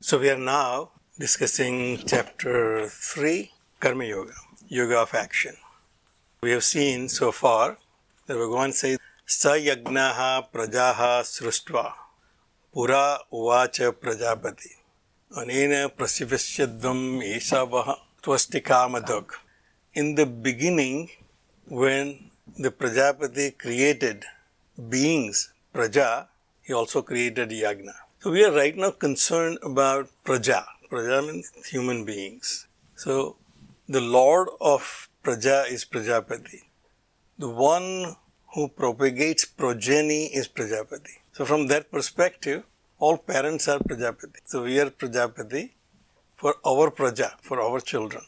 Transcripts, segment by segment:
So we are now discussing chapter 3, Karma Yoga, Yoga of Action. We have seen so far that Bhagavan says, Sayagnaha prajaha srustva pura uvacha prajapati anena prasivasyadvam esavaha tvastikamadog. In the beginning, when the Prajapati created beings, Praja, he also created Yagna. So we are right now concerned about Praja. Praja means human beings. So the Lord of Praja is Prajapati. The one who propagates progeny is Prajapati. So from that perspective, all parents are Prajapati. So we are Prajapati for our Praja, for our children.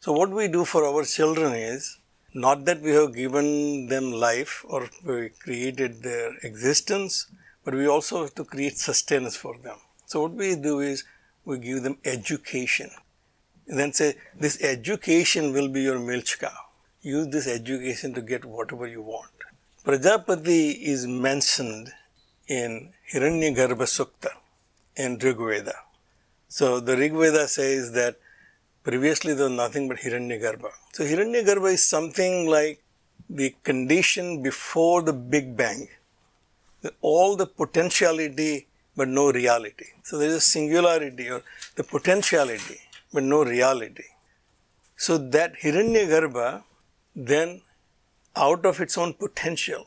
So what we do for our children is not that we have given them life or created their existence, but we also have to create sustenance for them. So what we do is we give them education. And then say, this education will be your milch cow. Use this education to get whatever you want. Prajapati is mentioned in Hiranyagarbha Sukta in Rigveda. So the Rigveda says that previously there was nothing but Hiranyagarbha. So Hiranyagarbha is something like the condition before the Big Bang all the potentiality but no reality. So there is a singularity or the potentiality but no reality. So that Hiranyagarbha then out of its own potential,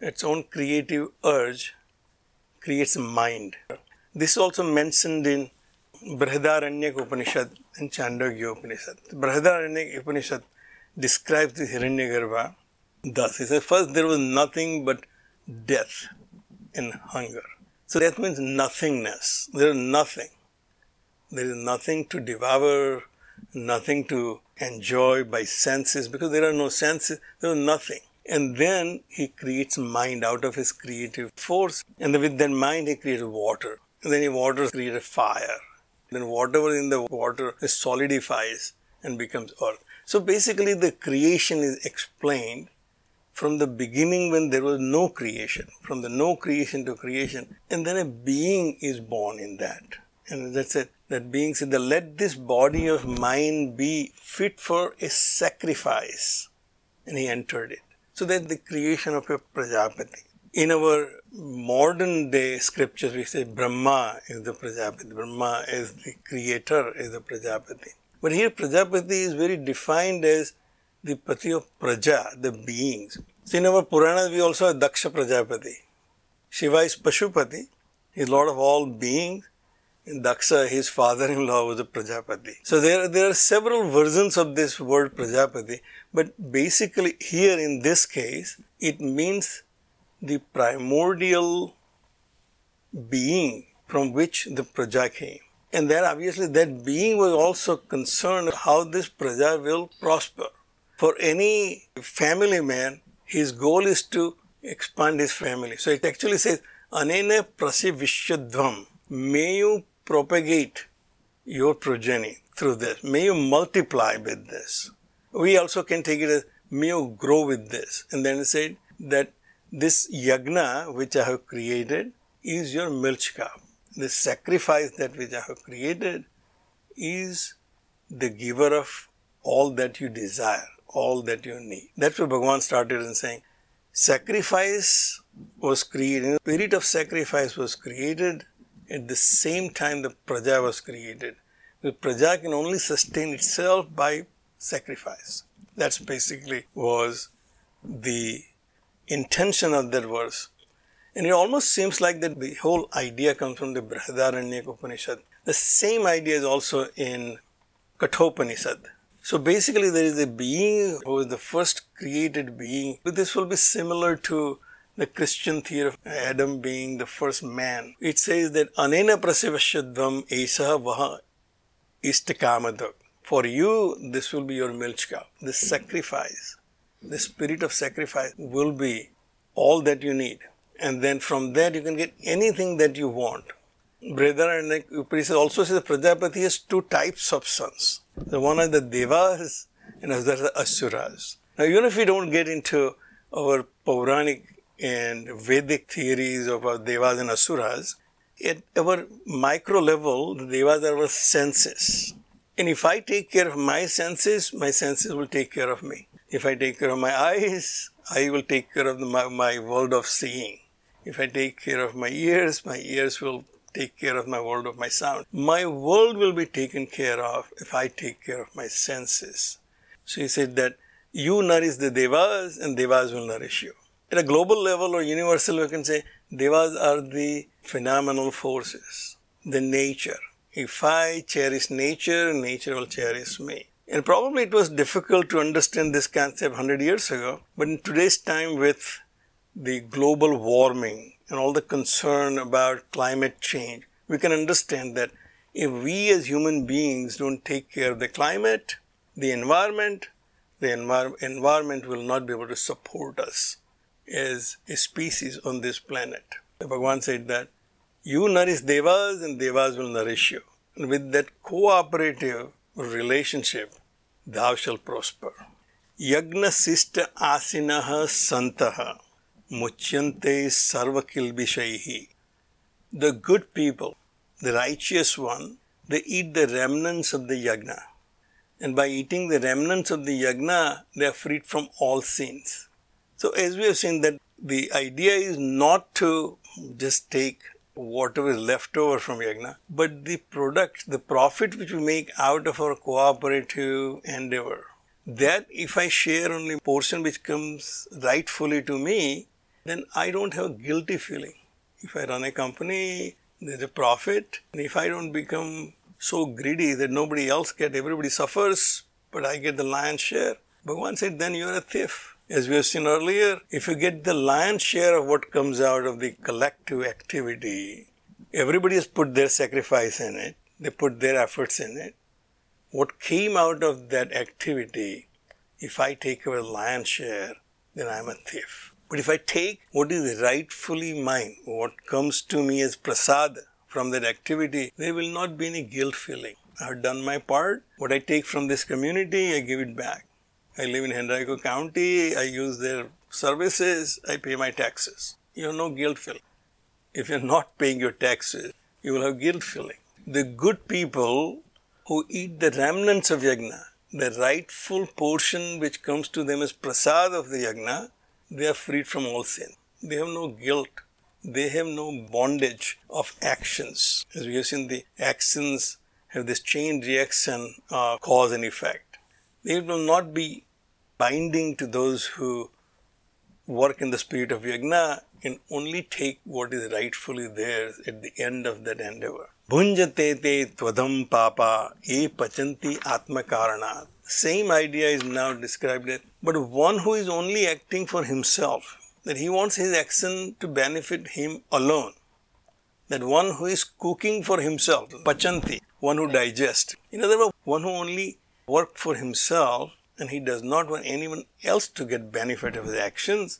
its own creative urge, creates a mind. This is also mentioned in Brihadaranyaka Upanishad and Chandogya Upanishad. Brihadaranyaka Upanishad describes the Hiranyagarbha thus. He says, first there was nothing but death and hunger. So that means nothingness. There is nothing. There is nothing to devour, nothing to enjoy by senses because there are no senses, there is nothing. And then he creates mind out of his creative force. And with that mind, he creates water. And then he water creates fire. Then whatever in the water solidifies and becomes earth. So basically, the creation is explained from the beginning when there was no creation, from the no creation to creation, and then a being is born in that. And that's it. That being said, that let this body of mine be fit for a sacrifice. And he entered it. So that's the creation of a Prajapati. In our modern day scriptures, we say Brahma is the Prajapati. Brahma is the creator, is the Prajapati. But here Prajapati is very defined as the Pati of Praja, the beings. So in our Puranas, we also have Daksha Prajapati. Shiva is Pashupati, he is Lord of all beings. In Daksha, his father-in-law was a Prajapati. So there, there are several versions of this word Prajapati, but basically here in this case, it means the primordial being from which the Praja came. And then obviously that being was also concerned how this Praja will prosper. For any family man, his goal is to expand his family. So it actually says, Anene prasivishadvam. May you propagate your progeny through this. May you multiply with this. We also can take it as, may you grow with this. And then it said that this yagna which I have created is your milch cow. The sacrifice that which I have created is the giver of all that you desire all that you need. That's what Bhagavan started in saying. Sacrifice was created, the spirit of sacrifice was created at the same time the praja was created. The praja can only sustain itself by sacrifice. That's basically was the intention of that verse. And it almost seems like that the whole idea comes from the Brihadaranyaka Upanishad. The same idea is also in Kathopanishad. So basically, there is a being who is the first created being. This will be similar to the Christian theory of Adam being the first man. It says that anena prasivashadvam esah vaha istakamadak. For you, this will be your milch cow. This sacrifice, the spirit of sacrifice will be all that you need. And then from that you can get anything that you want. Brihadaranyaka Upanishad also says Prajapati has two types of sons. The one are the Devas and the other are the Asuras. Now even if we don't get into our Puranic and Vedic theories of our Devas and Asuras, at our micro level, the Devas are our senses. And if I take care of my senses, my senses will take care of me. If I take care of my eyes, I will take care of the, my, my world of seeing. If I take care of my ears, my ears will take care of my world of my sound. My world will be taken care of if I take care of my senses. So he said that you nourish the devas and devas will nourish you. At a global level or universal, we can say devas are the phenomenal forces, the nature. If I cherish nature, nature will cherish me. And probably it was difficult to understand this concept 100 years ago, but in today's time with the global warming and all the concern about climate change, we can understand that if we as human beings don't take care of the climate, the environment, the envir- environment will not be able to support us as a species on this planet. The Bhagavan said that you nourish devas and devas will nourish you. And with that cooperative relationship, thou shalt prosper. Yagna sista asinaha santaha muchyante sarvakilbishaihi. The good people, the righteous one, they eat the remnants of the yagna. And by eating the remnants of the yagna, they are freed from all sins. So as we have seen that the idea is not to just take whatever is left over from yagna, but the product, the profit which we make out of our cooperative endeavor. That if I share only portion which comes rightfully to me, then I don't have a guilty feeling. If I run a company, there's a profit, and if I don't become so greedy that nobody else gets, everybody suffers, but I get the lion's share. Bhagavan said, then you're a thief. As we have seen earlier, if you get the lion's share of what comes out of the collective activity, everybody has put their sacrifice in it, they put their efforts in it. What came out of that activity, if I take away lion's share, then I'm a thief. But if I take what is rightfully mine, what comes to me as prasad from that activity, there will not be any guilt feeling. I have done my part. What I take from this community, I give it back. I live in Henrico County, I use their services, I pay my taxes. You have no guilt feeling. If you're not paying your taxes, you will have guilt feeling. The good people who eat the remnants of yagna, the rightful portion which comes to them as prasad of the yagna, they are freed from all sin. They have no guilt. They have no bondage of actions. As we have seen, the actions have this chain reaction, uh, cause and effect. They will not be binding to those who work in the spirit of yagna can only take what is rightfully theirs at the end of that endeavor. Bhunjate te twadam papa e pachanti atma karana. Same idea is now described as, but one who is only acting for himself, that he wants his action to benefit him alone. That one who is cooking for himself, pachanti, one who digests. In other words, one who only work for himself and he does not want anyone else to get benefit of his actions,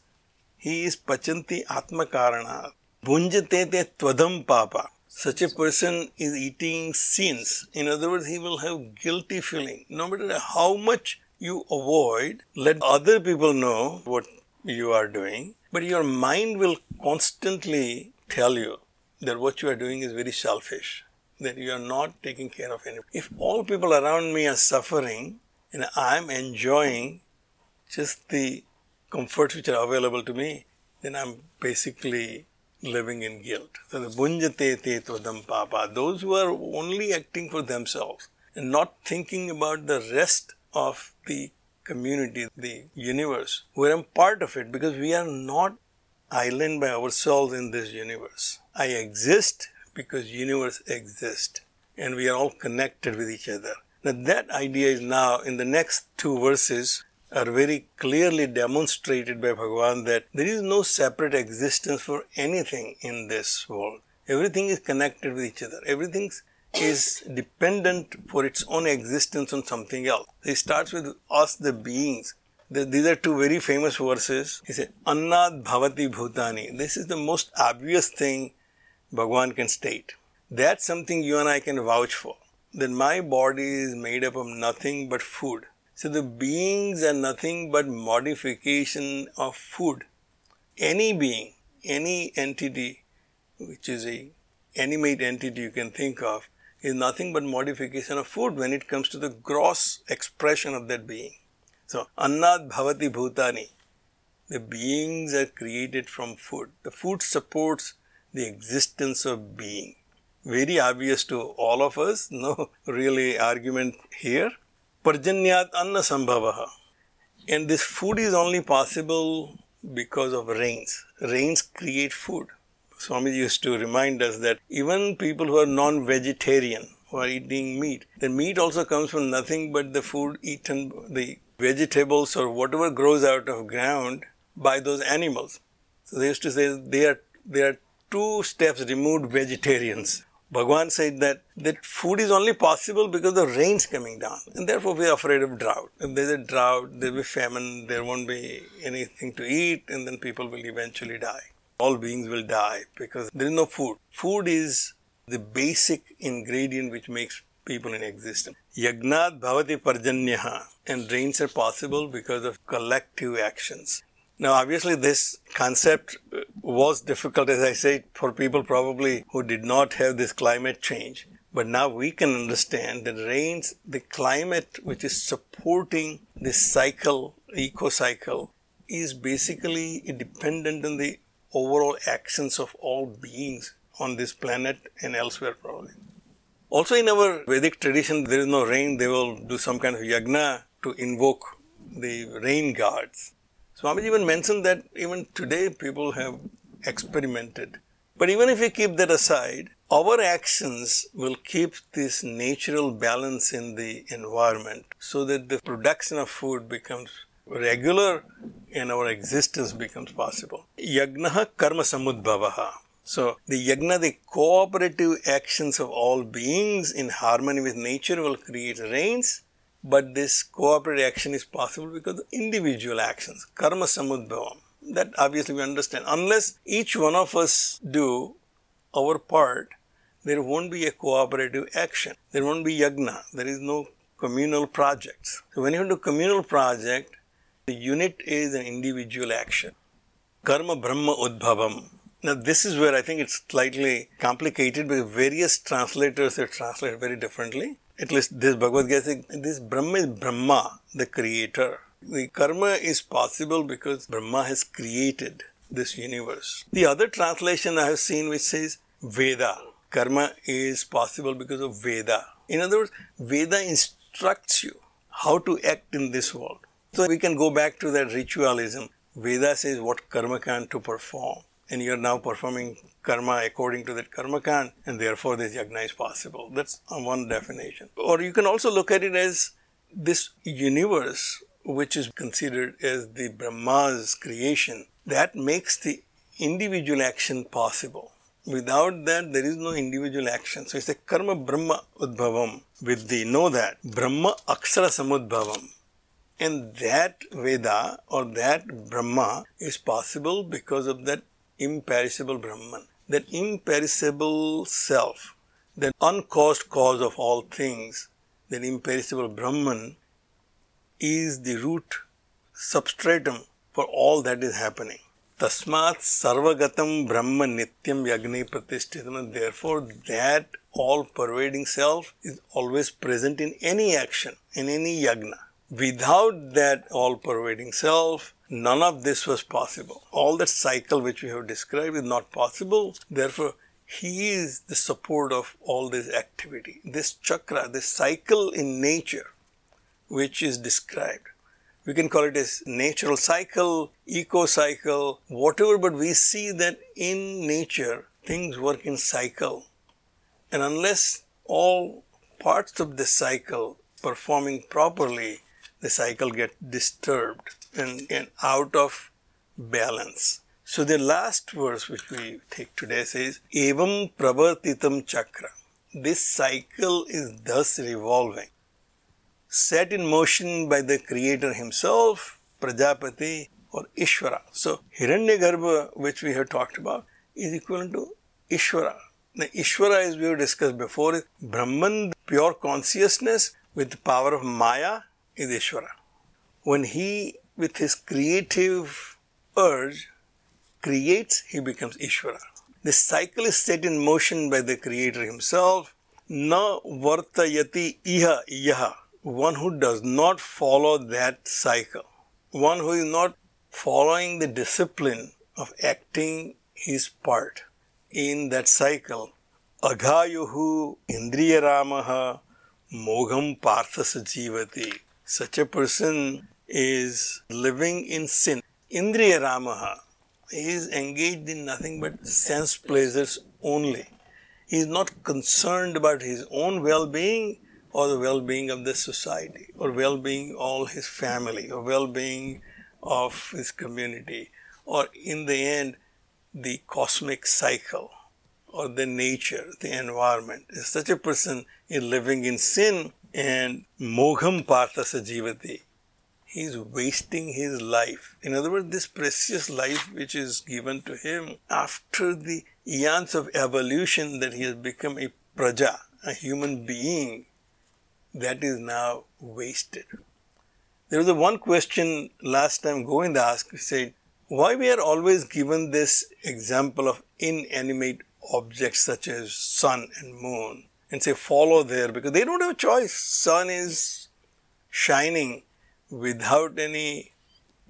he is pachanti atma karana. Bhunjate te twadam papa. Such a person is eating sins. In other words, he will have guilty feeling. No matter how much you avoid, let other people know what you are doing, but your mind will constantly tell you that what you are doing is very selfish, that you are not taking care of anyone. If all people around me are suffering, and I'm enjoying just the comforts which are available to me, then I'm basically living in guilt. Those who are only acting for themselves and not thinking about the rest of the community, the universe. We're a part of it because we are not island by ourselves in this universe. I exist because universe exists and we are all connected with each other. Now that idea is now in the next two verses are very clearly demonstrated by Bhagavan that there is no separate existence for anything in this world. Everything is connected with each other. Everything is dependent for its own existence on something else. It starts with us, the beings. These are two very famous verses. He said, Annad Bhavati Bhutani. This is the most obvious thing Bhagavan can state. That's something you and I can vouch for. That my body is made up of nothing but food. So the beings are nothing but modification of food. Any being, any entity which is a animate entity you can think of, is nothing but modification of food when it comes to the gross expression of that being. So, Annad Bhavati Bhutani. The beings are created from food. The food supports the existence of being. Very obvious to all of us, no really argument here. Parjanyat Anna Sambhavaha. And this food is only possible because of rains. Rains create food. Swami used to remind us that even people who are non vegetarian, who are eating meat, the meat also comes from nothing but the food eaten, the vegetables or whatever grows out of ground by those animals. So they used to say they are, they are two steps removed vegetarians. Bhagwan said that, that food is only possible because the rain's coming down, and therefore we are afraid of drought. If there's a drought, there will be famine, there won't be anything to eat, and then people will eventually die all beings will die because there is no food. Food is the basic ingredient which makes people in existence. Yagnat bhavati parjanyaha and rains are possible because of collective actions. Now, obviously, this concept uh, was difficult, as I said, for people probably who did not have this climate change. But now we can understand that rains, the climate which is supporting this cycle, eco cycle, is basically dependent on the overall actions of all beings on this planet and elsewhere probably. Also in our Vedic tradition, there is no rain, they will do some kind of yagna to invoke the rain gods. Swamiji even mentioned that even today people have experimented. But even if we keep that aside, our actions will keep this natural balance in the environment so that the production of food becomes regular and our existence becomes possible. Yagna karma samudbhavaha. So the yagna, the cooperative actions of all beings in harmony with nature will create rains, but this cooperative action is possible because of individual actions, karma samudbhavam. That obviously we understand. Unless each one of us do our part, there won't be a cooperative action. There won't be yagna. There is no communal projects. So when you do communal project, the unit is an individual action. Karma Brahma Udbhavam. Now, this is where I think it's slightly complicated because various translators have translated very differently. At least this Bhagavad Gita says this Brahma is Brahma, the creator. The karma is possible because Brahma has created this universe. The other translation I have seen which says Veda. Karma is possible because of Veda. In other words, Veda instructs you how to act in this world. So we can go back to that ritualism. Veda says what karma can to perform. And you're now performing karma according to that karma kan, and therefore this yajna is possible. That's one definition. Or you can also look at it as this universe, which is considered as the Brahma's creation, that makes the individual action possible. Without that, there is no individual action. So it's a karma brahma udbhavam. With the know that brahma aksara samudbhavam. And that Veda or that Brahma is possible because of that imperishable Brahman, that imperishable self, that uncaused cause of all things, that imperishable Brahman is the root substratum for all that is happening. Tasmat sarvagatam brahma nityam yagni pratishthitam. Therefore, that all pervading self is always present in any action, in any yagna. Without that all pervading self, none of this was possible. All that cycle which we have described is not possible. Therefore, he is the support of all this activity. This chakra, this cycle in nature, which is described. We can call it as natural cycle, eco cycle, whatever, but we see that in nature things work in cycle. And unless all parts of this cycle performing properly, the cycle gets disturbed and, and out of balance. So the last verse which we take today says, Evam pravartitam chakra. This cycle is thus revolving, set in motion by the Creator Himself, Prajapati or Ishvara. So Hiranyagarbha, which we have talked about, is equivalent to Ishvara. The Ishvara, as we have discussed before, is Brahman, pure consciousness with the power of Maya, is Ishvara. When he, with his creative urge, creates, he becomes Ishvara. The cycle is set in motion by the Creator himself. Na vartayati iha yaha. One who does not follow that cycle. One who is not following the discipline of acting his part in that cycle. Aghayuhu indriyaramaha mogham parthasa jivati. Such a person is living in sin. Indriyaramaha he is engaged in nothing but sense pleasures only. He is not concerned about his own well being or the well being of the society or well being of all his family or well being of his community or in the end the cosmic cycle or the nature, the environment. Such a person is living in sin and mogham parthasa jivati he is wasting his life. In other words, this precious life which is given to him after the eons of evolution that he has become a praja, a human being, that is now wasted. There was a one question last time Govind asked, he said, why we are always given this example of inanimate objects such as sun and moon and say follow there because they don't have a choice. Sun is shining without any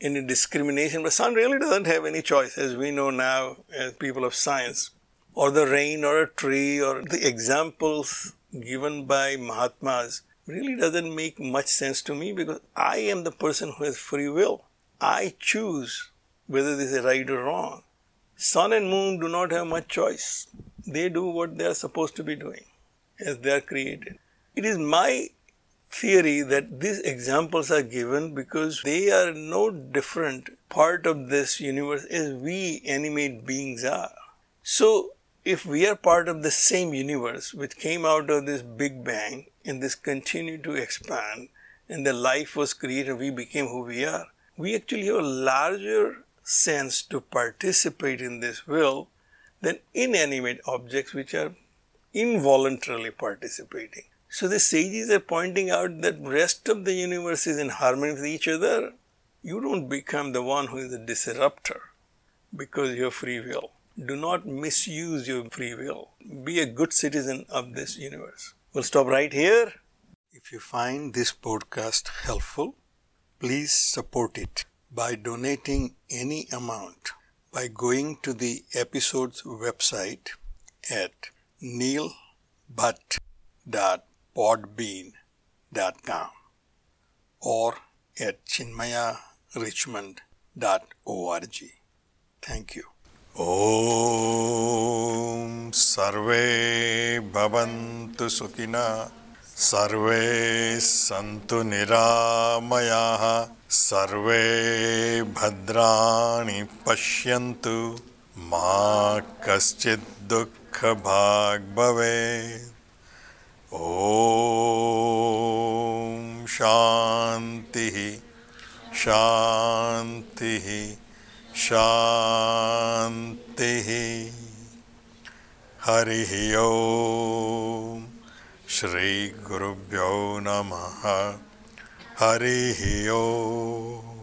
any discrimination. But sun really doesn't have any choice, as we know now as people of science. Or the rain or a tree or the examples given by Mahatmas really doesn't make much sense to me because I am the person who has free will. I choose whether this is right or wrong. Sun and moon do not have much choice. They do what they are supposed to be doing as they are created. It is my theory that these examples are given because they are no different part of this universe as we animate beings are. So, if we are part of the same universe which came out of this Big Bang and this continued to expand and the life was created, we became who we are, we actually have a larger sense to participate in this will than inanimate objects which are involuntarily participating. So the sages are pointing out that rest of the universe is in harmony with each other. You don't become the one who is a disruptor because you have free will. Do not misuse your free will. Be a good citizen of this universe. We'll stop right here. If you find this podcast helpful, please support it by donating any amount by going to the episode's website at neilbhatt.com podbean.com or at chinmayarichmond.org. Thank you. ॐ सर्वे भवन्तु सुखिनः सर्वे सन्तु निरामयाः सर्वे भद्राणि पश्यन्तु मा कश्चित् सुख भाग भवे। ओम शांति शांति शांति। हरि ओ श्री गुरुभ्यो नमः। हरि ओम।